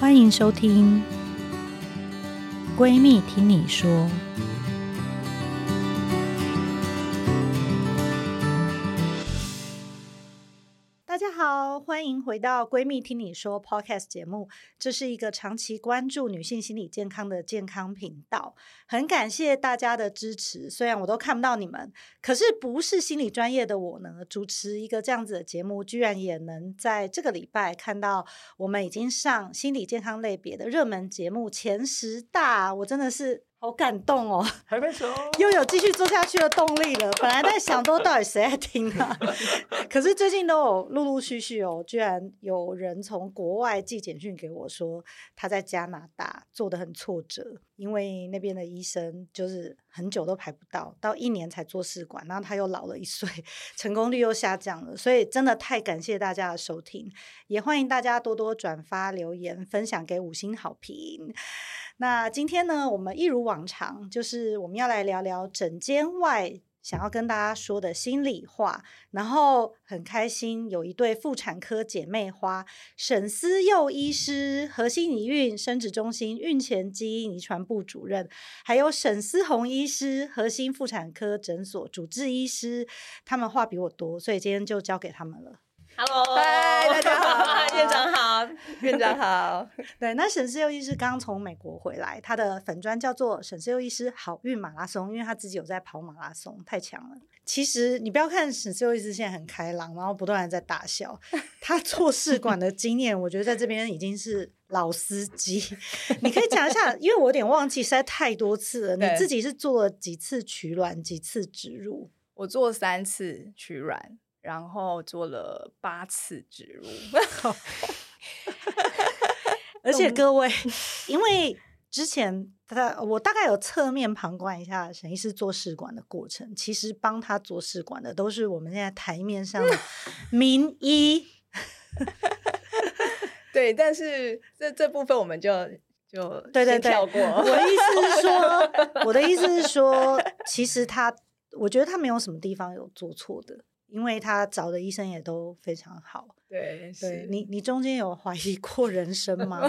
欢迎收听《闺蜜听你说》。好，欢迎回到《闺蜜听你说》Podcast 节目。这是一个长期关注女性心理健康的健康频道。很感谢大家的支持，虽然我都看不到你们，可是不是心理专业的我呢，主持一个这样子的节目，居然也能在这个礼拜看到我们已经上心理健康类别的热门节目前十大，我真的是。好感动哦！还没走，又有继续做下去的动力了。本来在想都，到底谁在听啊？可是最近都有陆陆续续哦，居然有人从国外寄简讯给我说，他在加拿大做的很挫折，因为那边的医生就是很久都排不到，到一年才做试管，然后他又老了一岁，成功率又下降了。所以真的太感谢大家的收听，也欢迎大家多多转发、留言、分享给五星好评。那今天呢，我们一如往常，就是我们要来聊聊整间外想要跟大家说的心里话。然后很开心，有一对妇产科姐妹花，沈思佑医师，核心医孕生殖中心孕前基因遗传部主任，还有沈思红医师，核心妇产科诊所主治医师。他们话比我多，所以今天就交给他们了。Hello，嗨，大家好，院长好，院长好。对，那沈思佑医师刚从美国回来，他的粉砖叫做沈思佑医师好运马拉松，因为他自己有在跑马拉松，太强了。其实你不要看沈思佑医师现在很开朗，然后不断的在大笑，他做试管的经验，我觉得在这边已经是老司机。你可以讲一下，因为我有点忘记，实在太多次了。你自己是做了几次取卵，几次植入？我做三次取卵。然后做了八次植入，而且各位，因为之前他我大概有侧面旁观一下沈医师做试管的过程，其实帮他做试管的都是我们现在台面上的 名医。对，但是这这部分我们就就对对对，跳过。我的意思是说，我的意思是说，其实他，我觉得他没有什么地方有做错的。因为他找的医生也都非常好，对，对你，你中间有怀疑过人生吗？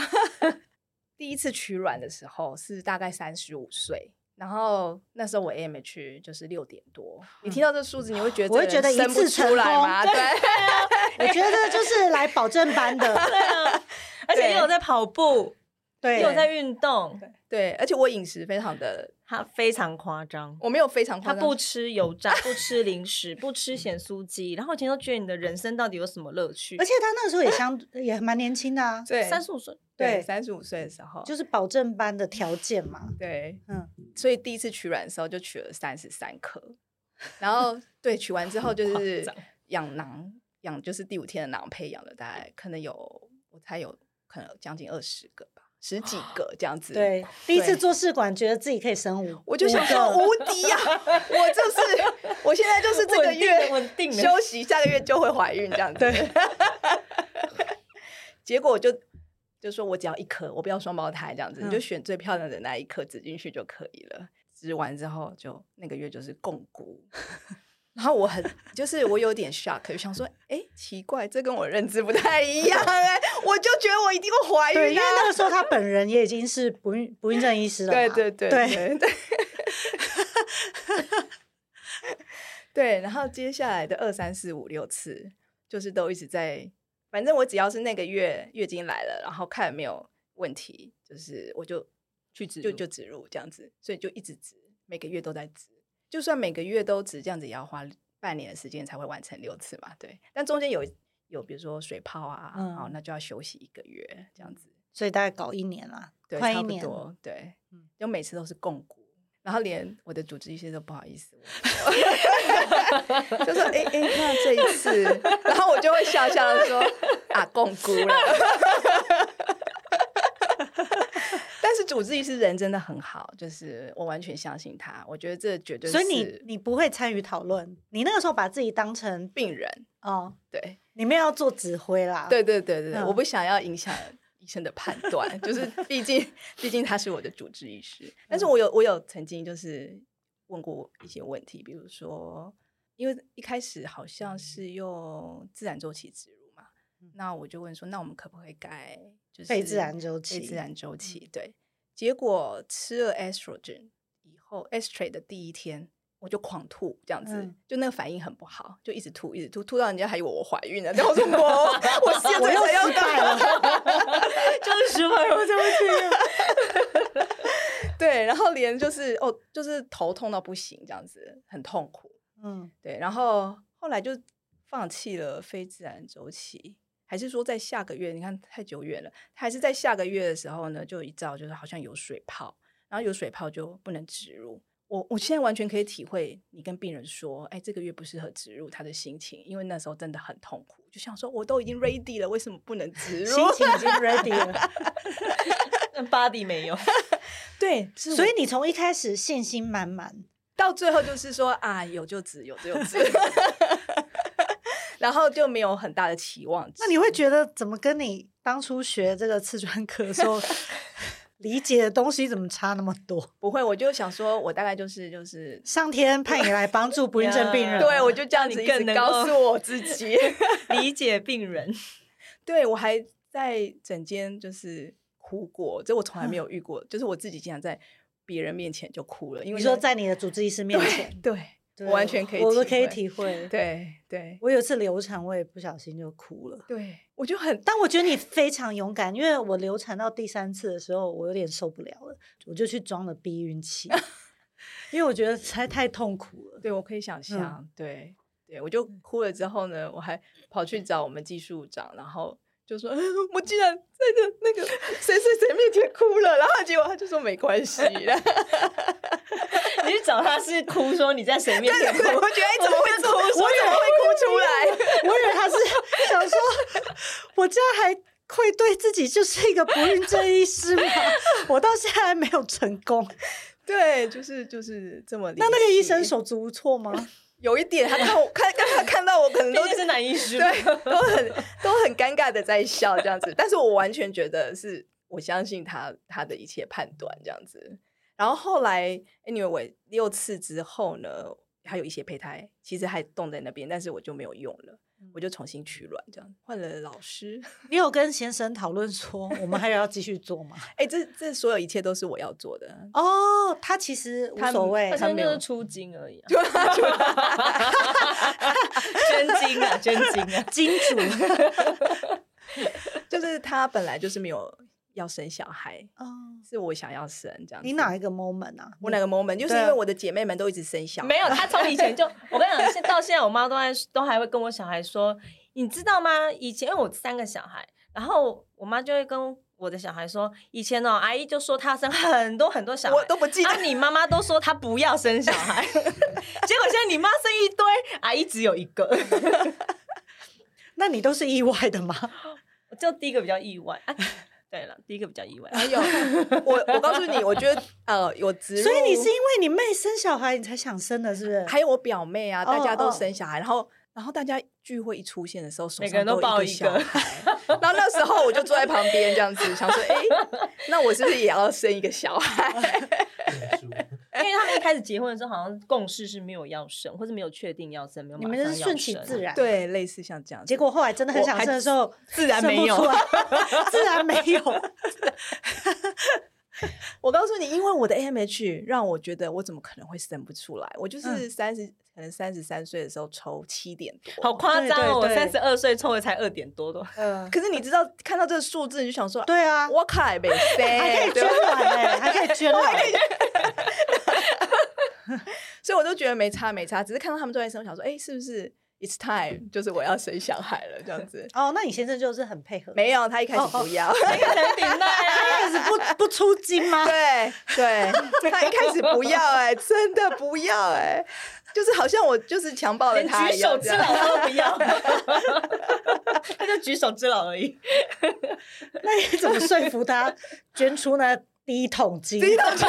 第一次取卵的时候是大概三十五岁，然后那时候我 AMH 就是六点多。嗯、你听到这数字，你会觉得我会觉得一次出来吗？对，我觉得就是来保证班的，对啊，而且又有在跑步。对，有在运动对，对，而且我饮食非常的，他非常夸张，我没有非常夸张，他不吃油炸，不吃零食，不吃咸酥鸡，然后以前都觉得你的人生到底有什么乐趣？而且他那个时候也相也蛮年轻的啊，对，三十五岁，对，三十五岁的时候，就是保证班的条件嘛，对，嗯，所以第一次取卵的时候就取了三十三颗，然后对，取完之后就是养囊，养就是第五天的囊胚养了大概可能有，我猜有可能将近二十个吧。十几个这样子，对，第一次做试管，觉得自己可以生五，我就想说无敌呀！我就是，我现在就是这个月稳定休息，下个月就会怀孕这样子。对，结果就就说我只要一颗，我不要双胞胎这样子，你就选最漂亮的那一颗植进去就可以了。植完之后就那个月就是共估。然后我很就是我有点 shock，就想说，哎，奇怪，这跟我认知不太一样哎，我就觉得我一定会怀孕，啊，对，因为那个时候他本人也已经是不孕不孕症医师了，对对对对对，对，对，然后接下来的二三四五六次，就是都一直在，反正我只要是那个月月经来了，然后看没有问题，就是我就去植就就植入这样子，所以就一直植，每个月都在植。就算每个月都只这样子，也要花半年的时间才会完成六次嘛？对。但中间有有比如说水泡啊，嗯，好，那就要休息一个月这样子。所以大概搞一年了，对，快一年。差不多，对。嗯，就每次都是共估，然后连我的主治医师都不好意思，就说：“哎、欸、哎、欸，那这一次，然后我就会笑笑的说：啊，共估了。” 但是主治医师人真的很好，就是我完全相信他。我觉得这绝对是。所以你你不会参与讨论，你那个时候把自己当成病人哦，对，你们要做指挥啦。对对对对，嗯、我不想要影响医生的判断，就 是毕竟毕竟他是我的主治医师。但是我有我有曾经就是问过一些问题，比如说，因为一开始好像是用自然周期植入嘛，那我就问说，那我们可不可以改？就是非自然周期，非自然周期。对，结果吃了 estrogen 以后，estrate 的第一天。我就狂吐，这样子，嗯、就那个反应很不好，就一直吐，一直吐，吐到人家还以为我怀孕了。然后我说 我，我现在才要改了，就是失败了，对不起。对，然后连就是哦，就是头痛到不行，这样子很痛苦。嗯，对，然后后来就放弃了非自然周期，还是说在下个月？你看太久远了，还是在下个月的时候呢？就一照就是好像有水泡，然后有水泡就不能植入。我我现在完全可以体会你跟病人说，哎，这个月不适合植入他的心情，因为那时候真的很痛苦，就想说我都已经 ready 了，为什么不能植入？心情已经 ready 了，body 没有。对，所以你从一开始信心满满，到最后就是说啊，有就植，有就植，然后就没有很大的期望。那你会觉得怎么跟你当初学这个刺专科的时候？理解的东西怎么差那么多？不会，我就想说，我大概就是就是上天派你来帮助不孕症病人，对，我就这样子一直告诉我自己 理解病人。对，我还在整间就是哭过，这我从来没有遇过，就是我自己经常在别人面前就哭了，因为你说在你的主治医师面前，对我完全可以，我都可以体会。对对，我有一次流产，我也不小心就哭了。对，我就很，但我觉得你非常勇敢，因为我流产到第三次的时候，我有点受不了了，我就去装了避孕器，因为我觉得实在太痛苦了。对，我可以想象。嗯、对对，我就哭了之后呢，我还跑去找我们技术长，然后就说：“ 我竟然在那那个 谁谁谁面前哭了。”然后结果他就说：“没关系。”你去找他是哭，说你在谁面前哭？我觉得你怎么会哭？我怎么会哭出来？我以为他是想说，我这样还愧对自己就是一个不孕症医师吗？我到现在还没有成功。对，就是就是这么。那那个医生手足无措吗？有一点，他看我看刚才看到我，可能都是男医师，对，都很都很尴尬的在笑这样子。但是我完全觉得是我相信他他的一切判断这样子。然后后来，anyway，六次之后呢，还有一些胚胎，其实还冻在那边，但是我就没有用了，我就重新取卵，这样换了老师。你有跟先生讨论说，我们还有要继续做吗？哎，这这所有一切都是我要做的哦。他其实无所谓，他就是出金而已，啊，捐精啊，捐精啊，金主，就是他本来就是没有。要生小孩哦，是我想要生这样。你哪一个 moment 啊？我哪个 moment？就是因为我的姐妹们都一直生小孩。没有，她从以前就，我跟你讲，现到现在，我妈都还都还会跟我小孩说，你知道吗？以前因为我三个小孩，然后我妈就会跟我的小孩说，以前哦，阿姨就说她生很多很多小孩，我都不记得。啊，你妈妈都说她不要生小孩，结果现在你妈生一堆，阿姨只有一个。那你都是意外的吗？就第一个比较意外。啊对了，第一个比较意外。还有，我我告诉你，我觉得呃，有植入，所以你是因为你妹生小孩，你才想生的，是不是？还有我表妹啊，大家都生小孩，然后然后大家聚会一出现的时候，每个人都抱一个。然后那时候我就坐在旁边这样子，想说，哎，那我是不是也要生一个小孩？因为他们一开始结婚的时候，好像共识是没有要生，或是没有确定要生，没有。你们是顺其自然，对，类似像这样。结果后来真的很想生的时候，自然没有，自然没有。我告诉你，因为我的 AMH 让我觉得我怎么可能会生不出来？我就是三十、嗯，可能三十三岁的时候抽七点多，好夸张哦！我三十二岁抽的才二点多多。嗯，可是你知道看到这个数字，你就想说，对啊，我卡没生，还可以捐卵哎，还可以捐卵。我都觉得没差没差，只是看到他们都在生，我想说，哎、欸，是不是 It's time，就是我要生小孩了这样子。哦，那你先生就是很配合？没有，他一开始不要，他一开始顶戴啊，他一开始不不出金吗？对对，他一开始不要、欸，哎，真的不要、欸，哎，就是好像我就是强暴了他一样，举手之劳他都不要，他就举手之劳而已。那你怎么说服他捐出那第一桶金？第一桶金。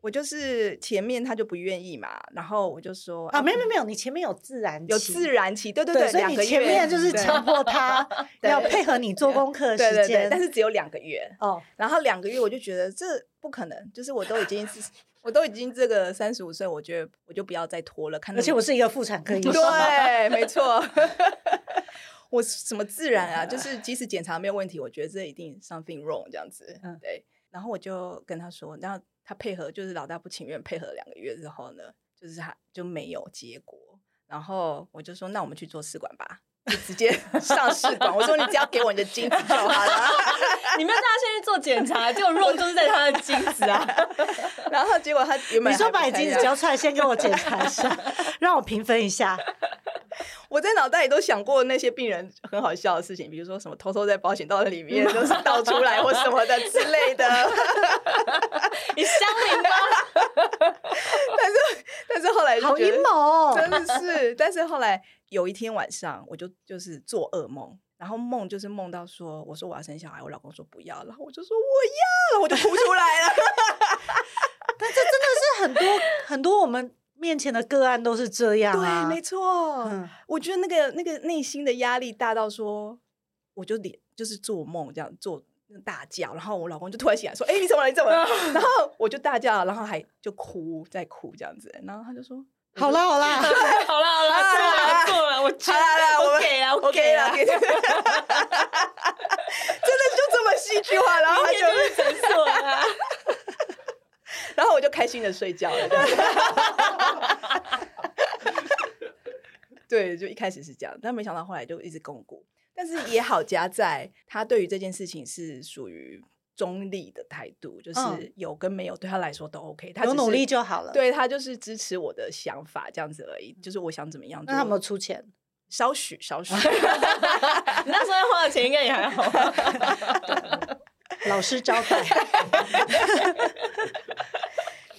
我就是前面他就不愿意嘛，然后我就说啊，没有没有没有，你前面有自然期，有自然期，对对对，所以你前面就是强迫他要配合你做功课时间，但是只有两个月哦。然后两个月我就觉得这不可能，就是我都已经是我都已经这个三十五岁，我觉得我就不要再拖了。看，而且我是一个妇产科医生，对，没错。我什么自然啊？就是 即使检查没有问题，我觉得这一定 something wrong 这样子。嗯，对。然后我就跟他说，然后他配合，就是老大不情愿配合两个月之后呢，就是他就没有结果。然后我就说，那我们去做试管吧。就直接 上试管，我说你只要给我你的精子就好了。你没有带他先去做检查，结果肉都是在他的精子啊。然后结果他原本你说把你精子交出来，先给我检查一下，让我评分一下。我在脑袋里都想过那些病人很好笑的事情，比如说什么偷偷在保险套里面就是倒出来或什么的之类的。你相邻吗？但是但是后来好阴谋，真的是。但是后来。有一天晚上，我就就是做噩梦，然后梦就是梦到说，我说我要生小孩，我老公说不要，然后我就说我要，我就哭出来了。但这真的是很多很多我们面前的个案都是这样啊，对，没错。嗯，我觉得那个那个内心的压力大到说，我就连就是做梦这样做大叫，然后我老公就突然醒来说，哎，你怎么了？你怎么了？然后我就大叫，然后还就哭在哭这样子，然后他就说。好啦 好啦，好啦好啦，做了做了，我好啦，我给了我给了，真的就这么戏剧化，然后他就诊所了，然后我就开心的睡觉了。对，就一开始是这样，但没想到后来就一直巩固，但是也好加在他对于这件事情是属于。中立的态度，就是有跟没有对他来说都 OK，他有努力就好了。对，他就是支持我的想法这样子而已，就是我想怎么样。那他有没有出钱？稍许稍许。你 那时候花的钱应该也还好。老师招待。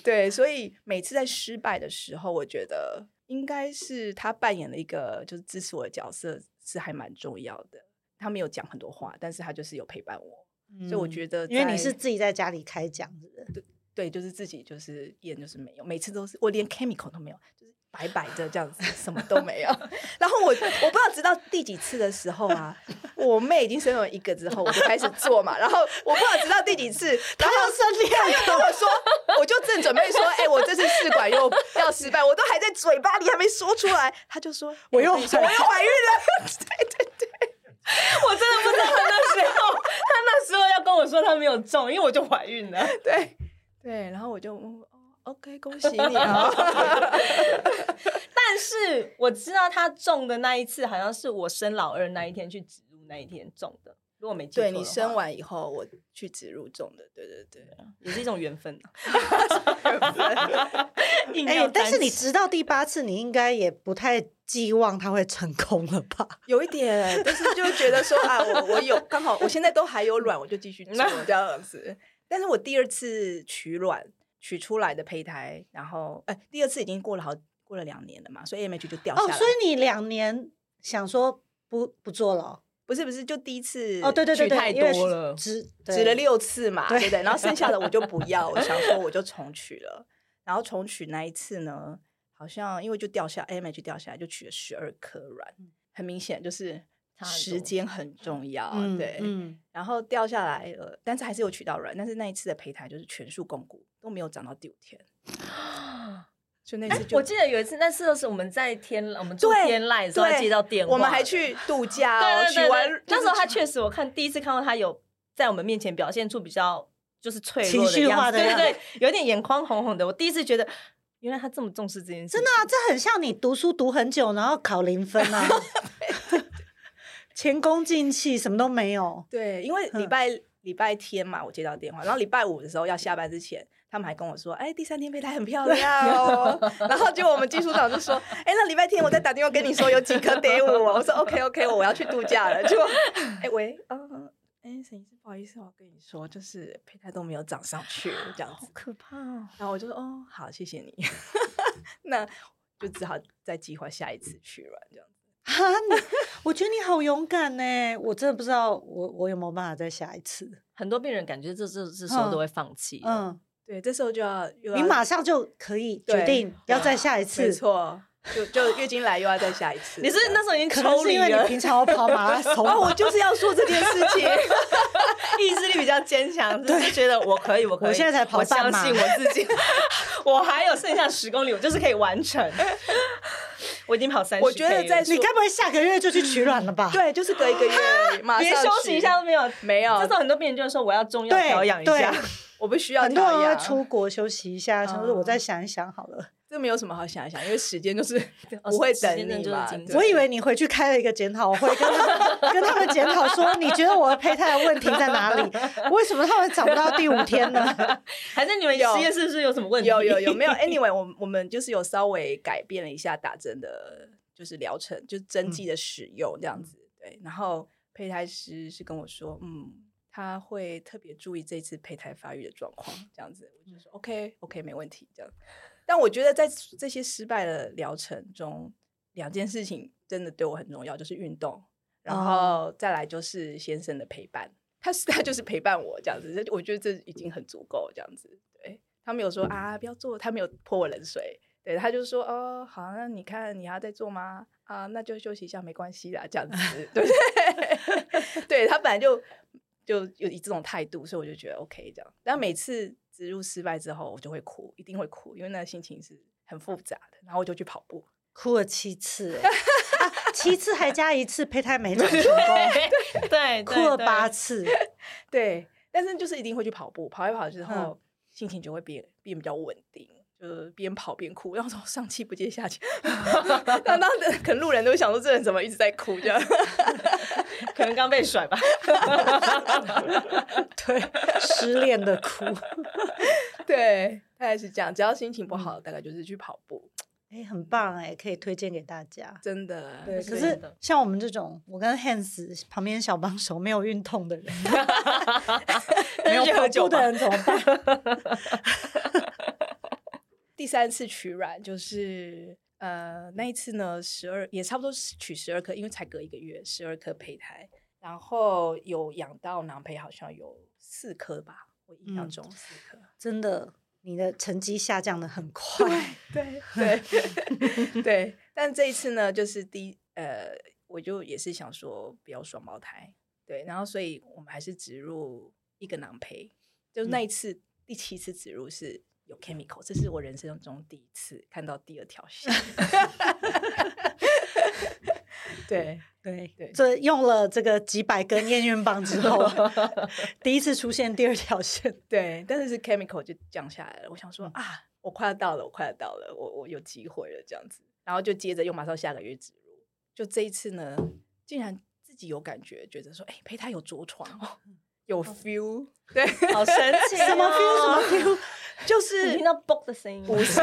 对，所以每次在失败的时候，我觉得应该是他扮演了一个就是支持我的角色，是还蛮重要的。他没有讲很多话，但是他就是有陪伴我。所以我觉得，因为你是自己在家里开讲的，对对，就是自己就是演就是没有，每次都是我连 chemical 都没有，就是白白的这样子，什么都没有。然后我我不知道直到第几次的时候啊，我妹已经生了一个之后，我就开始做嘛。然后我不知道直到第几次，她要生第二个，她跟我说，我就正准备说，哎、欸，我这次试管又要失败，我都还在嘴巴里还没说出来，她就说，我又我又怀孕了，对 对对。我真的不知道他那时候，他那时候要跟我说他没有中，因为我就怀孕了。对对，然后我就哦，OK，恭喜你啊！但是我知道他中的那一次，好像是我生老二那一天去植入那一天中的。如果没记错，对，你生完以后我去植入种的，对对对，也是一种缘分啊。哎，但是你直到第八次，你应该也不太寄望它会成功了吧？有一点，但是就觉得说啊，我我有刚好，我现在都还有卵，我就继续做这样子。但是我第二次取卵取出来的胚胎，然后哎，第二次已经过了好过了两年了嘛，所以 AMH 就掉下来。哦，所以你两年想说不不做了。不是不是，就第一次哦，对对对对，太多了，植植了六次嘛，对不对？然后剩下的我就不要，我想说我就 重取了。然后重取那一次呢，好像因为就掉下 AMH 掉下来，就取了十二颗卵，很明显就是时间很重要，对。嗯，然后掉下来了，但是还是有取到卵，但是那一次的胚胎就是全数供股，都没有长到第五天。就那次就，我记得有一次，那次都是我们在天，我们做天籁的时候接到电话，我们还去 度假哦。取完那时候他确实，我看第一次看到他有在我们面前表现出比较就是脆弱的样子，对对对，有点眼眶红红的。我第一次觉得，原来他这么重视这件事。真的啊，这很像你读书读很久，然后考零分啊，前功尽弃，什么都没有。对，因为礼拜礼拜天嘛，我接到电话，然后礼拜五的时候要下班之前。他们还跟我说：“哎，第三天胚胎很漂亮哦。” 然后结果我们技术长就说：“哎，那礼拜天我再打电话跟你说有几颗给我。”我说：“OK OK，我要去度假了。”就哎喂，嗯，哎，沈医师，不好意思，我跟你说，就是胚胎都没有长上去，这样子，好可怕哦。然后我就说：“哦，好，谢谢你。”那就只好再计划下一次取卵这样子。哈，你我觉得你好勇敢呢。我真的不知道我我有没有办法再下一次。很多病人感觉这这这时候都会放弃。嗯。对，这时候就要，你马上就可以决定要再下一次，没错，就就月经来又要再下一次。你是那时候已经抽离了，可能是因为你平常要跑马拉松，我就是要说这件事情，意志力比较坚强，就是觉得我可以，我可以，我现在才跑半马，我相信我自己，我还有剩下十公里，我就是可以完成。我已经跑三十，我觉得在你该不会下个月就去取卵了吧？对，就是隔一个月，马上连休息一下都没有，没有。这时候很多病人就说我要中药调养一下，我不需要调养。很多人要出国休息一下，想说我再想一想好了。这没有什么好想一想，因为时间就是 不会等你嘛。我以为你回去开了一个检讨会，跟他 跟他们检讨说，你觉得我的胚胎的问题在哪里？为什么他们找不到第五天呢？还是你们实验室是有什么问题？有有有没有？Anyway，我我们就是有稍微改变了一下打针的，就是疗程，就是针剂的使用这样子。对，然后胚胎师是跟我说，嗯，他会特别注意这次胚胎发育的状况，这样子。我就说 OK OK，没问题，这样。但我觉得在这些失败的疗程中，两件事情真的对我很重要，就是运动，然后再来就是先生的陪伴。他是 他就是陪伴我这样子，我觉得这已经很足够这样子。对，他没有说啊不要做，他没有泼我冷水。对，他就说哦好，那你看你还要再做吗？啊，那就休息一下没关系啦，这样子 对不对？对，他本来就就有以这种态度，所以我就觉得 OK 这样。但每次。植入失败之后，我就会哭，一定会哭，因为那个心情是很复杂的。然后我就去跑步，哭了七次，啊，七次还加一次胚胎没长成功，对，哭了八次，对。但是就是一定会去跑步，跑一跑之后，嗯、心情就会变变比较稳定，就是边跑边哭，然后说上气不接下气。那当的可能路人都想说这人怎么一直在哭这样。可能刚被甩吧，对，失恋的哭，对，大概是这样。只要心情不好，大概就是去跑步。哎，很棒哎，可以推荐给大家，真的。对，可是像我们这种，我跟 Hans 旁边小帮手没有运动的人，没有跑步的人怎么办？第三次取卵就是。呃，那一次呢，十二也差不多是取十二颗，因为才隔一个月，十二颗胚胎，然后有养到囊胚，好像有四颗吧，我印象中四颗。嗯，真的，你的成绩下降的很快，对对对 对。但这一次呢，就是第呃，我就也是想说不要双胞胎，对，然后所以我们还是植入一个囊胚，就那一次，嗯，第七次植入是。有 chemical，这是我人生中第一次看到第二条线。对对对，这用了这个几百根验孕棒之后，第一次出现第二条线。对，但是是 chemical 就降下来了。我想说啊，我快要到了，我快要到了，我我有机会了这样子。然后就接着又马上下个月植入。就这一次呢，竟然自己有感觉，觉得说，哎，胚胎有着床，有 feel，对，好神 奇，什么 feel，什么 feel。就是听到啵的声音，不是，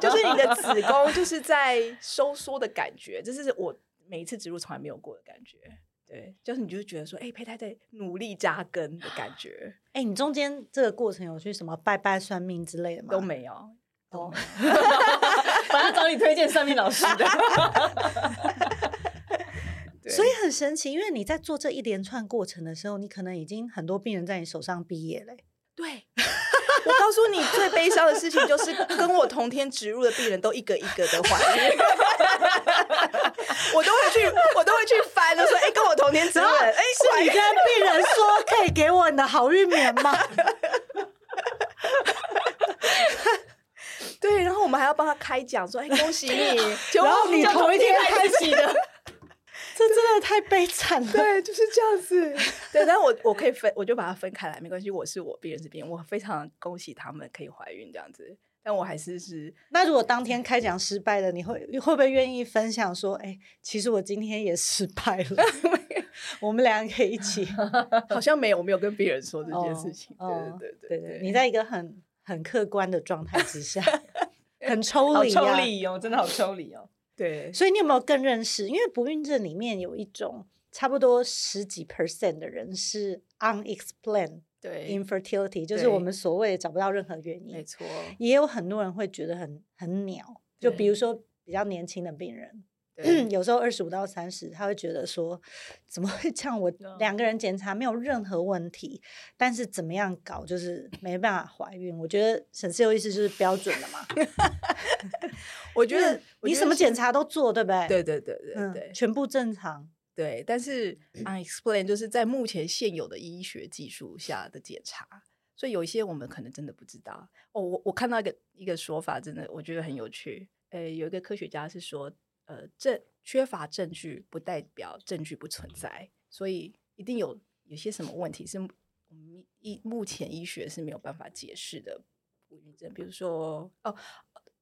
就是你的子宫就是在收缩的感觉，这是我每一次植入从来没有过的感觉。对，就是你就觉得说，哎、欸，胚胎在努力扎根的感觉。哎、欸，你中间这个过程有去什么拜拜算命之类的吗？都没有，都没有。反正找你推荐算命老师的。所以很神奇，因为你在做这一连串过程的时候，你可能已经很多病人在你手上毕业嘞。对。我告诉你，最悲伤的事情就是跟我同天植入的病人都一个一个的怀孕，我都会去，我都会去翻，就说：“哎、欸，跟我同天植入，哎、欸，是你跟病人说可以给我你的好运棉吗？” 对，然后我们还要帮他开奖，说：“哎、欸，恭喜你！”然后你同一天开启的。这真的太悲惨了，对，就是这样子。对，但我我可以分，我就把它分开来，没关系。我是我，别人是别人，我非常恭喜他们可以怀孕这样子。但我还是是。那如果当天开奖失败了，你会会不会愿意分享说，哎，其实我今天也失败了，我们两个可以一起？好像没有，我没有跟别人说这件事情。对对对对对，对，你在一个很很客观的状态之下，很抽离，抽离哦，真的好抽离哦。对，所以你有没有更认识？因为不孕症里面有一种差不多十几 percent 的人是 unexplained 对 infertility，就是我们所谓找不到任何原因。没错，也有很多人会觉得很很鸟，就比如说比较年轻的病人。有时候二十五到三十，他会觉得说，怎么会这样？我两个人检查没有任何问题，但是怎么样搞就是没办法怀孕。我觉得沈思佑意思就是标准的嘛。我觉得你什么检查都做，对不对？对对对对对，嗯，全部正常。对，但是 unexplained 就是在目前现有的医学技术下的检查。所以有一些我们可能真的不知道。哦，我我看到一个一个说法，真的我觉得很有趣。呃，有一个科学家是说，呃，证缺乏证据不代表证据不存在，所以一定有有些什么问题是我们医目前医学是没有办法解释的不孕症。比如说，哦，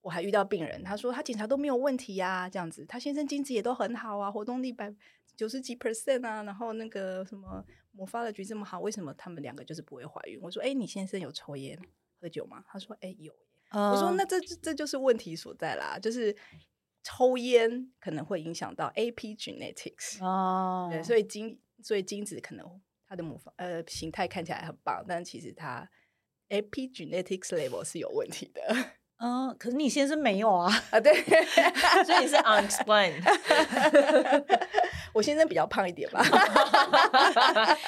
我还遇到病人，他说他检查都没有问题呀，啊，这样子，他先生精子也都很好啊，活动力百九十几 percent 啊，然后那个什么我发的局这么好，为什么他们两个就是不会怀孕？我说，哎，你先生有抽烟喝酒吗？他说，哎，有。我说，那这这就是问题所在啦，就是抽烟可能会影响到 epigenetics 哦，对，所以精所以精子可能它的母方呃形态看起来很棒，但其实它 epigenetics level 是有问题的。嗯，可是你先生没有啊？啊，对，所以你是 unexplained。我先生比较胖一点吧。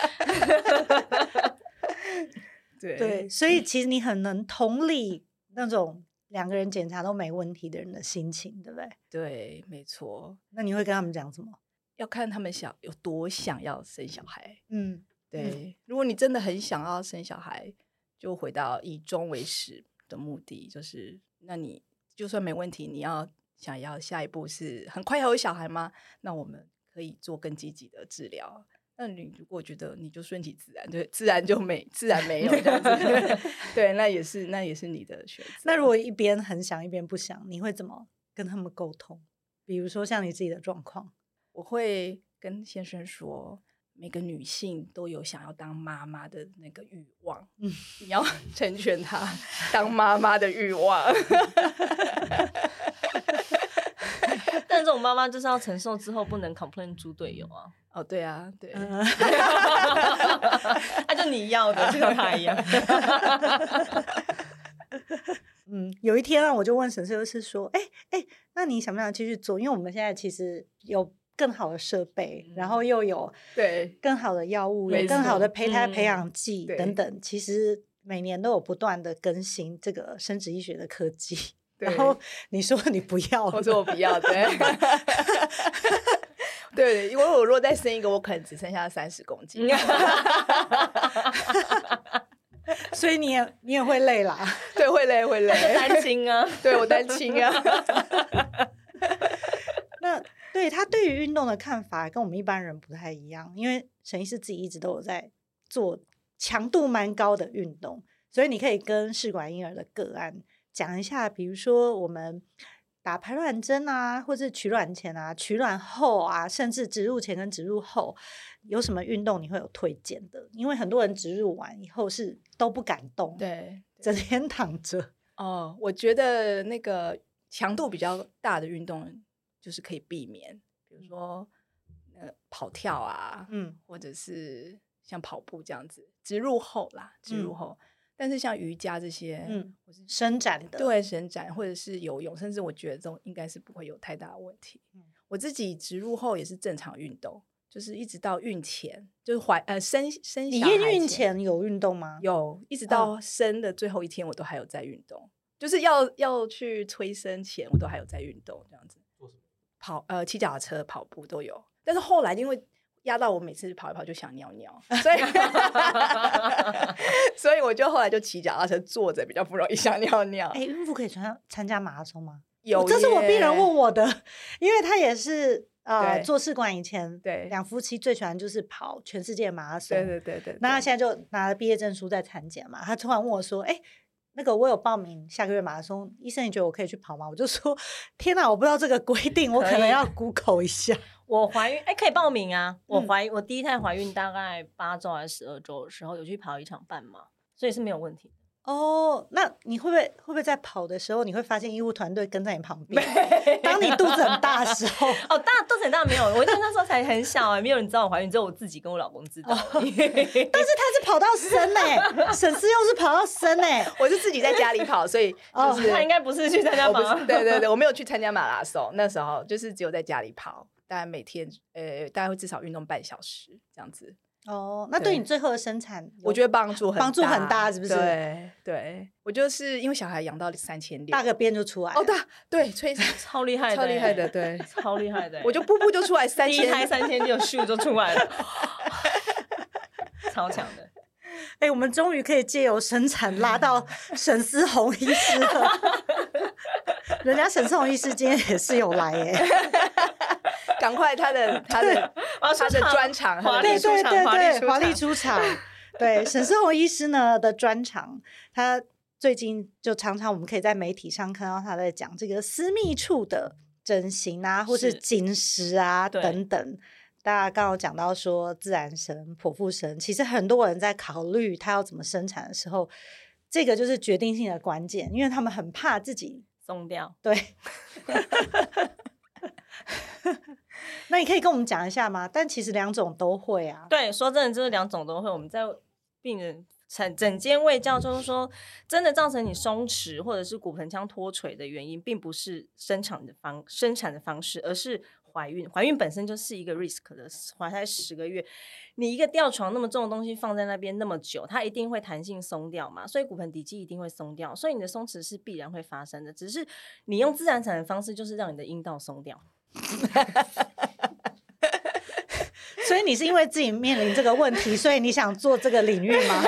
对对，所以其实你很能同理。那种两个人检查都没问题的人的心情，对不对？对，没错。那你会跟他们讲什么？要看他们想有多想要生小孩。嗯，对。嗯、如果你真的很想要生小孩，就回到以终为始的目的，就是那你就算没问题，你要想要下一步是很快要有小孩吗？那我们可以做更积极的治疗。那你如果觉得你就顺其自然，对，自然就没，自然没有这样子，对，那也是，那也是你的选择。那如果一边很想，一边不想，你会怎么跟他们沟通？比如说像你自己的状况，我会跟先生说，每个女性都有想要当妈妈的那个欲望，嗯，你要 成全她当妈妈的欲望。但这种妈妈就是要承受之后不能 complain 猪队友啊。哦，对啊，对，那、啊、就你要的，就像他一样。嗯，有一天啊，我就问沈摄师说：“哎哎，那你想不想继续做？因为我们现在其实有更好的设备，嗯、然后又有对更好的药物，有更好的胚胎培养剂等等，其实每年都有不断的更新这个生殖医学的科技。对然后你说你不要，我说我不要，对。”对，因为我如果再生一个，我可能只剩下三十公斤，所以你也你也会累啦，对，会累会累，担心啊，对我担心啊。那对他对于运动的看法跟我们一般人不太一样，因为沈医师自己一直都有在做强度蛮高的运动，所以你可以跟试管婴儿的个案讲一下，比如说我们。打排卵针啊，或是取卵前啊、取卵后啊，甚至植入前跟植入后，有什么运动你会有推荐的？因为很多人植入完以后是都不敢动，对，整天躺着。哦，我觉得那个强度比较大的运动就是可以避免，比如说呃跑跳啊，嗯，或者是像跑步这样子，植入后啦，植入后。嗯但是像瑜伽这些，嗯，我是伸展的，对，伸展或者是游泳，甚至我觉得这种应该是不会有太大的问题。嗯，我自己植入后也是正常运动，就是一直到孕前，就是怀呃生生小孩。你孕前有运动吗？有，一直到生的最后一天，我都还有在运动，哦、就是要要去催生前，我都还有在运动，这样子。跑呃骑脚踏车、跑步都有，但是后来因为。压到我每次跑一跑就想尿尿，所以 所以我就后来就骑脚踏车坐着比较不容易想尿尿。哎、欸，孕妇可以参加参加马拉松吗？有，这是我病人问我的，因为他也是呃做试管以前，对两夫妻最喜欢就是跑全世界马拉松，对对对对。那他现在就拿了毕业证书在产检嘛，他突然问我说：“哎、欸。”那个我有报名下个月马拉松，医生你觉得我可以去跑吗？我就说天哪，我不知道这个规定，我可能要 Google 一下。我怀孕哎，可以报名啊！我怀我第一胎怀孕大概八周还是十二周的时候，有去跑一场半马，所以是没有问题。哦，那你会不会会不会在跑的时候，你会发现医护团队跟在你旁边？当你肚子很大的时候，哦，大肚子很大没有，我那时候才很小哎，没有人知道我怀孕，只有我自己跟我老公知道。但是他是跑到生哎，沈思又是跑到生哎，我是自己在家里跑，所以就是他应该不是去参加马拉松。对对对，我没有去参加马拉松，那时候就是只有在家里跑，大概每天呃，大概会至少运动半小时这样子。哦，那对你最后的生产，我觉得帮助很大，帮助很大，是不是？对对，我就是因为小孩养到三千六，大个便就出来哦，大对，催 超厉害，超厉害的，对，超厉害的，我就步步就出来三千，第一胎三千六，咻就出来了，超强的。哎、欸，我们终于可以借由生产拉到沈思宏医师了。人家沈思宏医师今天也是有来耶，赶快他的他的 他的专场，华对对对对，华丽出出场。对沈思宏医师呢的专场，他最近就常常我们可以在媒体上看到他在讲这个私密处的整形啊，或是紧实啊等等。大家刚刚讲到说自然神、剖腹神，其实很多人在考虑他要怎么生产的时候，这个就是决定性的关键，因为他们很怕自己松掉。对，那你可以跟我们讲一下吗？但其实两种都会啊。对，说真的，就是两种都会。我们在病人诊诊间位教，就是说，真的造成你松弛或者是骨盆腔脱垂的原因，并不是生产的方生产的方式，而是。怀孕，怀孕本身就是一个 risk 的，怀胎十个月，你一个吊床那么重的东西放在那边那么久，它一定会弹性松掉嘛，所以骨盆底肌一定会松掉，所以你的松弛是必然会发生的，只是你用自然产的方式，就是让你的阴道松掉。所以你是因为自己面临这个问题，所以你想做这个领域吗？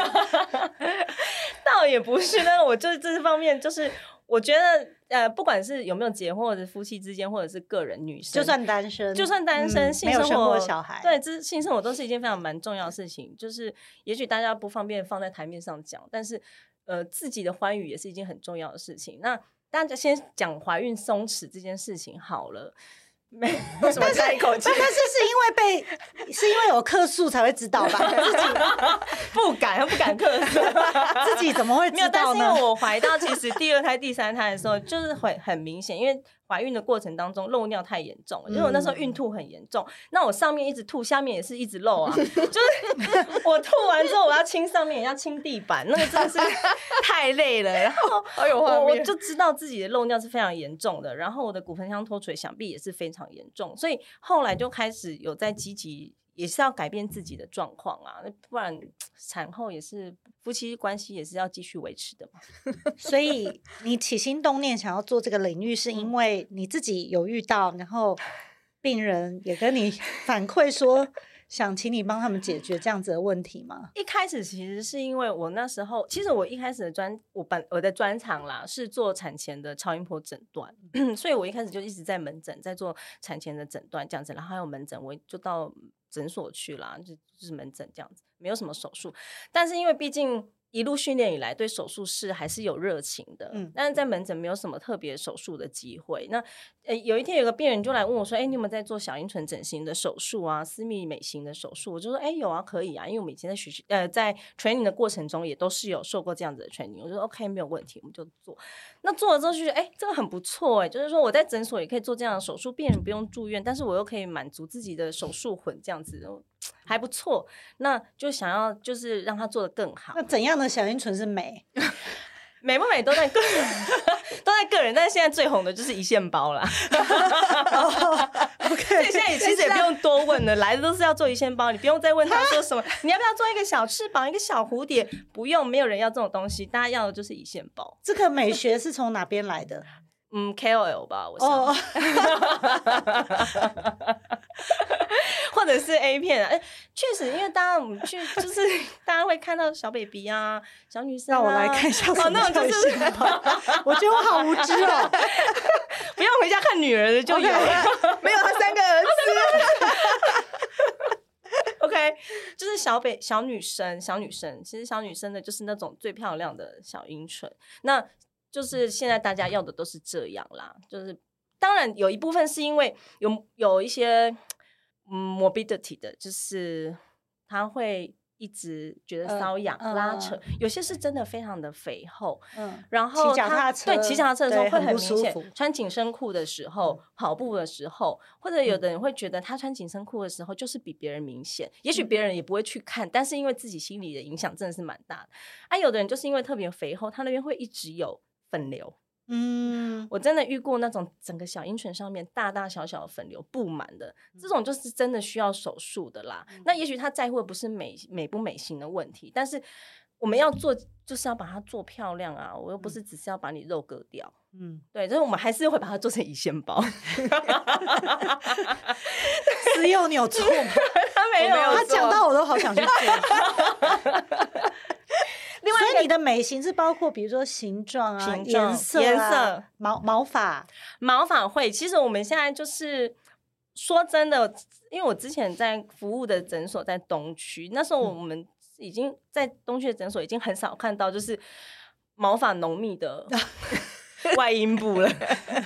倒也不是，那我就是这方面就是。我觉得，呃，不管是有没有结婚，或者夫妻之间，或者是个人女生，就算单身，就算单身，嗯、性生活，小孩，对，这性生活都是一件非常蛮重要的事情。就是，也许大家不方便放在台面上讲，但是，呃，自己的欢愉也是一件很重要的事情。那大家先讲怀孕松弛这件事情好了。没，为什么叹一口气？但是是因为被，是因为有客诉才会知道吧？自己 不敢，不敢客诉，自己怎么会知道呢？没有，但是因为我怀到其实第二胎、第三胎的时候，就是会很明显，因为。怀孕的过程当中漏尿太严重了，因为我那时候孕吐很严重，嗯、那我上面一直吐，下面也是一直漏啊，就是 我吐完之后我要清上面，也要清地板，那个真的是 太累了。然后我我就知道自己的漏尿是非常严重的，然后我的骨盆腔脱垂想必也是非常严重，所以后来就开始有在积极。也是要改变自己的状况啊，不然产后也是夫妻关系也是要继续维持的嘛。所以你起心动念想要做这个领域，是因为你自己有遇到，然后病人也跟你 反馈说。想请你帮他们解决这样子的问题吗？一开始其实是因为我那时候，其实我一开始的专，我本我的专长啦是做产前的超音波诊断，所以我一开始就一直在门诊在做产前的诊断这样子，然后还有门诊，我就到诊所去啦，就就是门诊这样子，没有什么手术，但是因为毕竟。一路训练以来，对手术室还是有热情的。嗯，但是在门诊没有什么特别手术的机会。那呃，有一天有个病人就来问我说：“哎，你有没有在做小阴唇整形的手术啊？私密美型的手术？”我就说：“哎，有啊，可以啊，因为我们以前在学习呃在 training 的过程中也都是有受过这样子的 training。”我就说：“OK，没有问题，我们就做。”那做了之后就觉得：“哎，这个很不错哎，就是说我在诊所也可以做这样的手术，病人不用住院，但是我又可以满足自己的手术魂这样子。”还不错，那就想要就是让他做得更好。那怎样的小阴唇是美？美不美都在个人，都在个人。但是现在最红的就是一线包啦。oh, 以现在也其实也不用多问了，来的都是要做一线包，你不用再问他说什么，你要不要做一个小翅膀、一个小蝴蝶？不用，没有人要这种东西，大家要的就是一线包。这个美学是从哪边来的？嗯，KOL 吧，我想。Oh. 或者是 A 片啊，哎，确实，因为大家我们去就是 大家会看到小 baby 啊，小女生、啊，让我来看一下什么叫一线包。我觉得我好无知哦，不要回家看女儿的就有了，okay. 没有他三个儿子。OK，就是小北小女生，小女生，其实小女生的就是那种最漂亮的小阴唇，那就是现在大家要的都是这样啦，就是当然有一部分是因为有有一些。嗯，morbidity 的就是他会一直觉得瘙痒、呃、拉扯、呃，有些是真的非常的肥厚。嗯，然后骑脚踏车，对，骑脚踏车的时候会很明显。穿紧身裤的时候、嗯，跑步的时候，或者有的人会觉得他穿紧身裤的时候就是比别人明显、嗯。也许别人也不会去看，但是因为自己心里的影响真的是蛮大的。啊，有的人就是因为特别肥厚，他那边会一直有粉瘤。嗯，我真的遇过那种整个小阴唇上面大大小小的粉瘤布满的，这种就是真的需要手术的啦。嗯、那也许他在乎的不是美美不美型的问题，但是我们要做就是要把它做漂亮啊！我又不是只是要把你肉割掉。嗯，对，就是我们还是会把它做成乙酰包。只有你有错吗？他没有，他讲到我都好想去做。那你的美型是包括比如说形状啊、形状颜色、颜色、毛毛发、毛发会。其实我们现在就是说真的，因为我之前在服务的诊所在东区，那时候我们已经在东区的诊所已经很少看到就是毛发浓密的。外阴部了，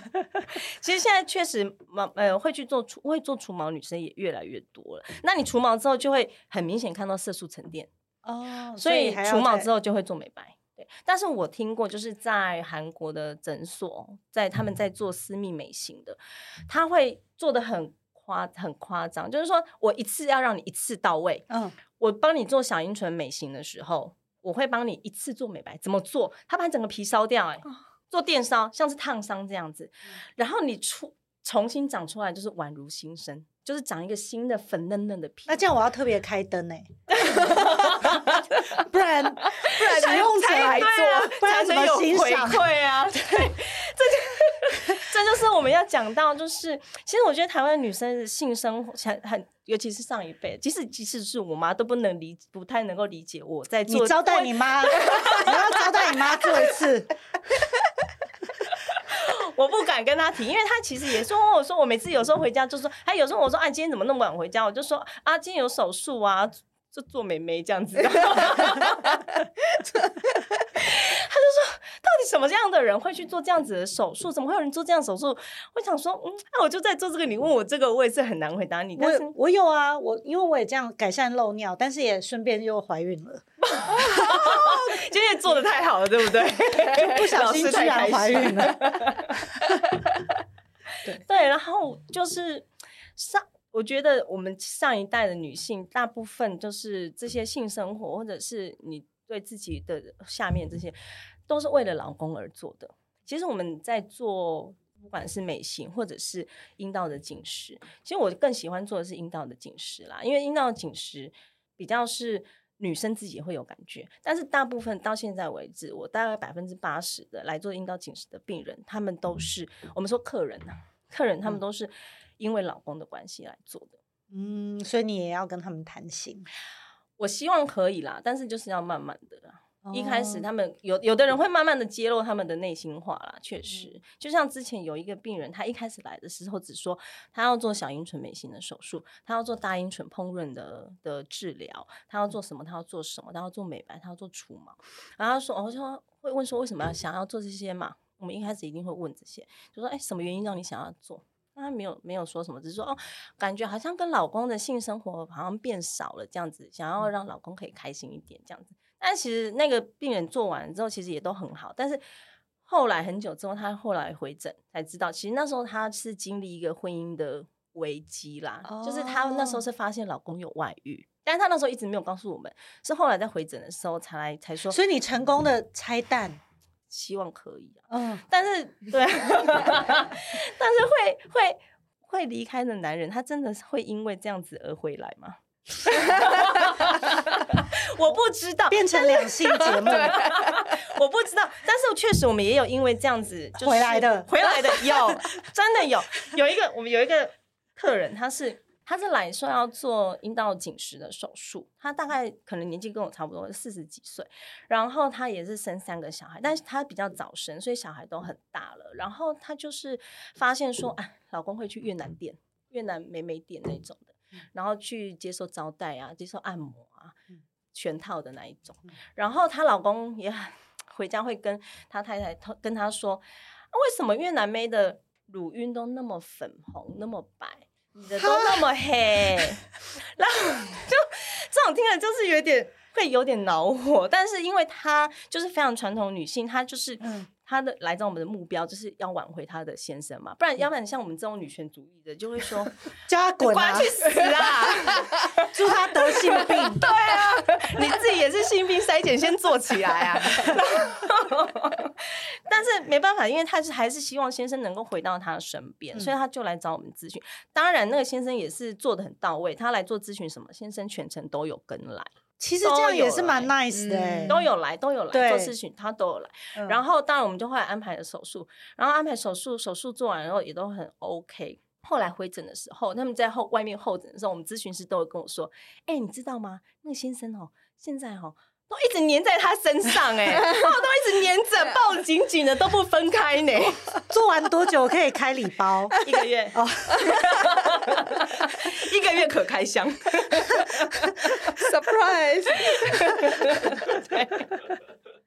其实现在确实毛呃会去做除会做除毛女生也越来越多了。那你除毛之后就会很明显看到色素沉淀哦，所以除毛之后就会做美白。对，但是我听过就是在韩国的诊所，在他们在做私密美型的，他会做的很夸很夸张，就是说我一次要让你一次到位。嗯，我帮你做小阴唇美型的时候，我会帮你一次做美白。怎么做？他把整个皮烧掉、欸，哎。做电烧像是烫伤这样子，然后你出重新长出来就是宛如新生，就是长一个新的粉嫩嫩的皮。那这样我要特别开灯呢、欸，不然不然使用者来做，不然怎么欣赏？对啊，对，这就这就是我们要讲到，就是其实我觉得台湾女生的性生活很很，尤其是上一辈，即使即使是我妈都不能理，不太能够理解我在做。你招待你妈，你要招待你妈做一次。我不敢跟他提，因为他其实也说我说我每次有时候回家就说，他有时候我说啊，今天怎么那么晚回家？我就说啊，今天有手术啊，就做美眉这样子。什么样的人会去做这样子的手术？怎么会有人做这样手术？我想说，嗯，那我就在做这个。你问我这个，我也是很难回答你。但是我我有啊，我因为我也这样改善漏尿，但是也顺便又怀孕了。今天做的太好了，对不对？不小心居然怀孕了。对对，然后就是上，我觉得我们上一代的女性，大部分就是这些性生活，或者是你对自己的下面这些，都是为了老公而做的。其实我们在做，不管是美型或者是阴道的紧实，其实我更喜欢做的是阴道的紧实啦，因为阴道紧实比较是。女生自己会有感觉，但是大部分到现在为止，我大概百分之八十的来做阴道紧实的病人，他们都是我们说客人呐，客人他们都是因为老公的关系来做的。嗯，所以你也要跟他们谈心。我希望可以啦，但是就是要慢慢的啦。一开始他们有有的人会慢慢的揭露他们的内心话啦，确实，嗯、就像之前有一个病人，他一开始来的时候只说他要做小阴唇美型的手术，他要做大阴唇烹饪的的治疗，他要做什么？他要做什么？他要做美白，他要做除毛。然后他说，我就会问说为什么要想要做这些嘛？我们一开始一定会问这些，就说哎，什么原因让你想要做？他没有没有说什么，只是说哦，感觉好像跟老公的性生活好像变少了这样子，想要让老公可以开心一点这样子。但其实那个病人做完之后，其实也都很好。但是后来很久之后，他后来回诊才知道，其实那时候他是经历一个婚姻的危机啦。Oh. 就是他那时候是发现老公有外遇，但是他那时候一直没有告诉我们，是后来在回诊的时候才来才说。所以你成功的拆弹，希望可以啊。嗯，但是对，但是会会会离开的男人，他真的是会因为这样子而回来吗？我不知道，变成两性节目，我不知道。但是确实，我们也有因为这样子就回来的，回来的有，真的有。有一个，我们有一个客人，他是他是来说要做阴道紧实的手术，他大概可能年纪跟我差不多，四十几岁。然后他也是生三个小孩，但是他比较早生，所以小孩都很大了。然后他就是发现说，哎，老公会去越南店、越南美美店那种的。然后去接受招待啊，接受按摩啊，全套的那一种。然后她老公也很 回家会跟她太太跟她说，啊，为什么越南妹的乳晕都那么粉红，那么白，你的都那么黑？然后就这种听了就是有点会有点恼火，但是因为她就是非常传统女性，她就是嗯。他的来找我们的目标就是要挽回她的先生嘛，不然要不然像我们这种女权主义的就会说 叫他滚啊，去死啊，祝他得性病。对啊，你自己也是性病筛检先做起来啊。但是没办法，因为她是还是希望先生能够回到他身边，嗯、所以她就来找我们咨询。当然，那个先生也是做的很到位，他来做咨询什么，先生全程都有跟来。其实这样也是蛮 nice 的、欸，都有来，都有来做咨询，他都有来。嗯、然后当然我们就后来安排了手术，然后安排手术，手术做完然后也都很 OK。后来回诊的时候，他们在后外面候诊的时候，我们咨询师都有跟我说：“哎、欸，你知道吗？那个先生哦，现在哦都一直粘在他身上，哎，然后都一直粘着，抱紧紧的都不分开呢。做完多久可以开礼包？一个月哦，一个月可开箱，surprise。对，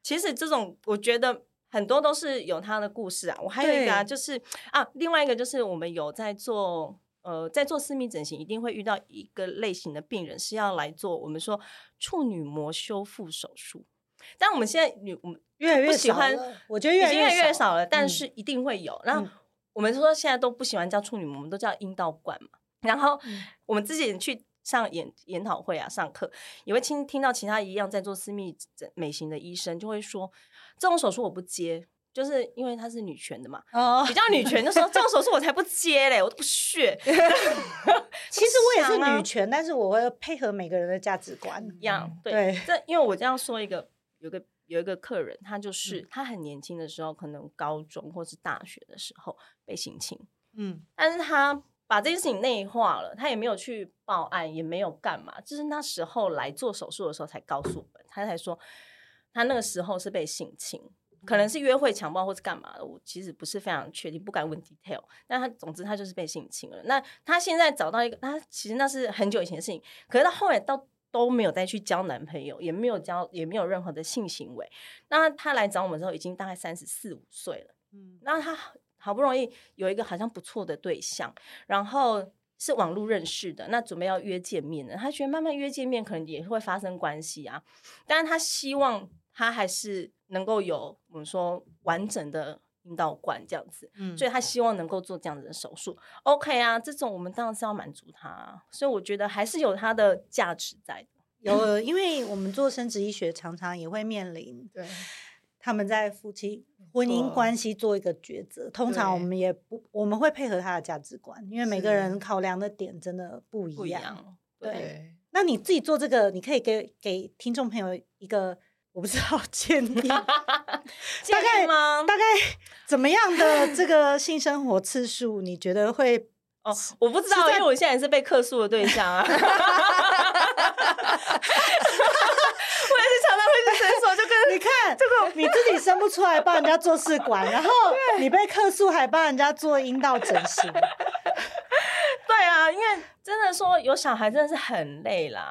其实这种我觉得很多都是有他的故事啊。我还有一个啊，就是啊，另外一个就是我们有在做。呃，在做私密整形，一定会遇到一个类型的病人是要来做我们说处女膜修复手术。但我们现在女我们越来越喜欢，我觉得越来越，越少了，但是一定会有。然后我们说现在都不喜欢叫处女膜，我们都叫阴道管嘛。然后我们自己去上研研讨会啊，上课也会听听到其他一样在做私密整美型的医生就会说，这种手术我不接。就是因为她是女权的嘛，oh. 比较女权，就说这种手术我才不接嘞，我都不屑。其实我也是女权，但是我会配合每个人的价值观一样。对，对这因为我这样说一个，有个有一个客人，他就是、嗯、他很年轻的时候，可能高中或是大学的时候被性侵，嗯，但是他把这件事情内化了，他也没有去报案，也没有干嘛，就是那时候来做手术的时候才告诉我们，他才说他那个时候是被性侵。可能是约会强暴或是干嘛的，我其实不是非常确定，不敢问 detail。但他总之他就是被性侵了。那他现在找到一个，他其实那是很久以前的事情。可是他后来到都没有再去交男朋友，也没有交，也没有任何的性行为。那他来找我们之后，已经大概三十四五岁了。嗯，那他好不容易有一个好像不错的对象，然后是网络认识的，那准备要约见面了。他觉得慢慢约见面可能也会发生关系啊，但是他希望他还是。能够有我们说完整的阴道管这样子，嗯，所以他希望能够做这样子的手术，OK 啊，这种我们当然是要满足他啊，所以我觉得还是有它的价值在的。有，因为我们做生殖医学，常常也会面临，对，他们在夫妻婚姻关系做一个抉择，通常我们也不，我们会配合他的价值观，因为每个人考量的点真的不一样。一样对，对，那你自己做这个，你可以给给听众朋友一个。我不知道建议，大概吗？大概怎么样的这个性生活次数，你觉得会？哦，我不知道，因为我现在也是被客诉的对象啊。我也是常常会去诊所，就跟你看这个，你自己生不出来，帮人家做试管，然后你被客诉，还帮人家做阴道整形。对啊，因为真的说有小孩真的是很累啦。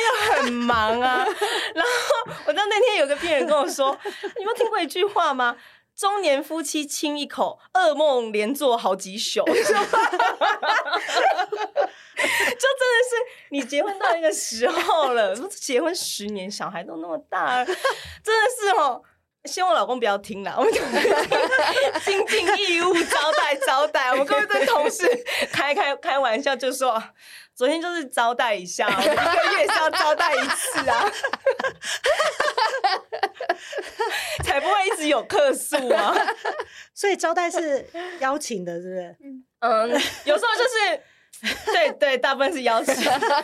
又很忙啊，然后我知道那天有个病人跟我说：“ 你有听过一句话吗？中年夫妻亲一口，噩梦连做好几宿。”就真的是你结婚到一个时候了，结婚十年，小孩都那么大，真的是哦。希望我老公不要听了，我们就尽尽义务招待招待。我们各位对同事开开开玩笑，就说昨天就是招待一下，我一个月是要招待一次啊，才不会一直有客诉啊。所以招待是邀请的，是不是？嗯，有时候就是 对对，大部分是邀请，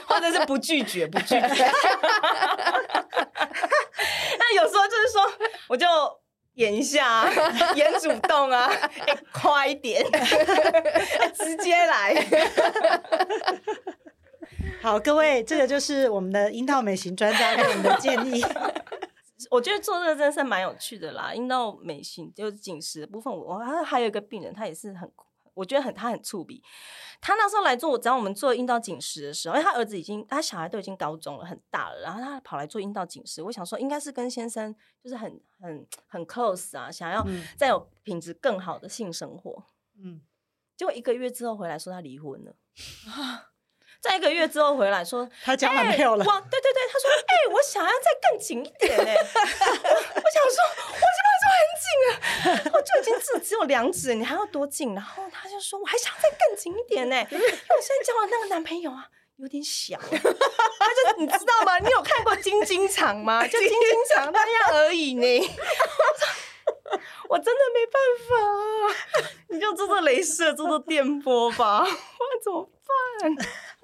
或者是不拒绝，不拒绝。那有时候就是说，我就演一下、啊，演主动啊，哎、欸，快一点，欸、直接来。好，各位，这个就是我们的阴道美型专家给我们的建议。我觉得做这个真的是蛮有趣的啦，阴道美型就是紧实的部分。我还还有一个病人，他也是很。我觉得很，他很粗鄙。他那时候来做，只要我们做阴道紧实的时候，因为他儿子已经，他小孩都已经高中了，很大了，然后他跑来做阴道紧实。我想说，应该是跟先生就是很很很 close 啊，想要再有品质更好的性生活。嗯，结果一个月之后回来说他离婚了。在一个月之后回来说 他交男朋友了。哇，对对对，他说，哎、欸，我想要再更紧一点哎。我想说，我这边说很紧啊，我就已经只只有两指，你还要多紧？然后他就说，我还想再更紧一点呢，因为我现在交的那个男朋友啊，有点小。他就你知道吗？你有看过晶晶肠吗？就晶晶肠那样而已呢。我真的没办法啊，你就做做镭射，做做电波吧，我怎么办？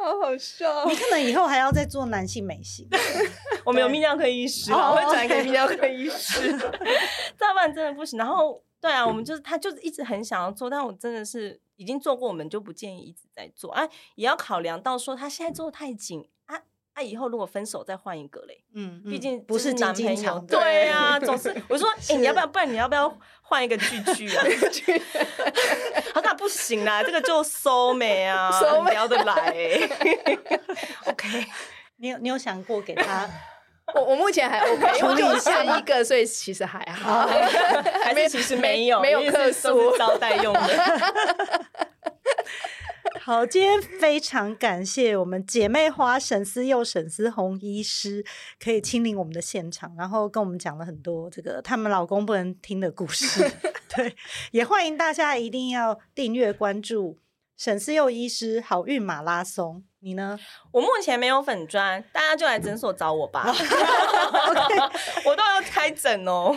好好笑！你可能以后还要再做男性美型。我们有泌尿科医师，我会转给泌尿科医师。再不然真的不行。然后，对啊，我们就是他，就是一直很想要做，但我真的是已经做过，我们就不建议一直在做。啊，也要考量到说他现在做太紧以后如果分手再换一个嘞，嗯，毕竟不是男朋友，对啊，总是 我说，哎，你要不要？不然你要不要换一个句句啊？他说不行啦，这个就收美啊，收聊得来。OK，你有你有想过给他？我我目前还 OK，因为就生一个，所以其实还好，还没其实没有没有客诉招待用的。好，今天非常感谢我们姐妹花沈思佑、沈思红医师可以亲临我们的现场，然后跟我们讲了很多这个他们老公不能听的故事。对，也欢迎大家一定要订阅关注沈思佑医师好运马拉松。你呢？我目前没有粉砖，大家就来诊所找我吧。我都要开诊哦。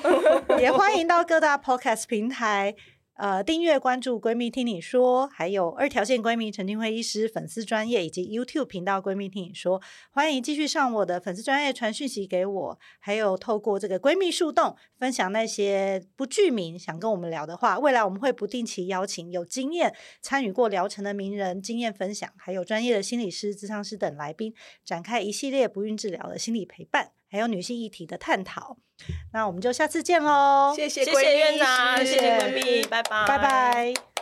也欢迎到各大 Podcast 平台。呃，订阅关注闺蜜听你说，还有二条线闺蜜陈菁徽医师粉丝专业以及 YouTube 频道闺蜜听你说，欢迎继续上我的粉丝专业传讯息给我，还有透过这个闺蜜树洞分享那些不具名想跟我们聊的话。未来我们会不定期邀请有经验参与过疗程的名人经验分享，还有专业的心理师、咨商师等来宾，展开一系列不孕治疗的心理陪伴，还有女性议题的探讨。那我们就下次见喽！谢谢谢谢院长，谢谢闺蜜，拜拜，拜拜。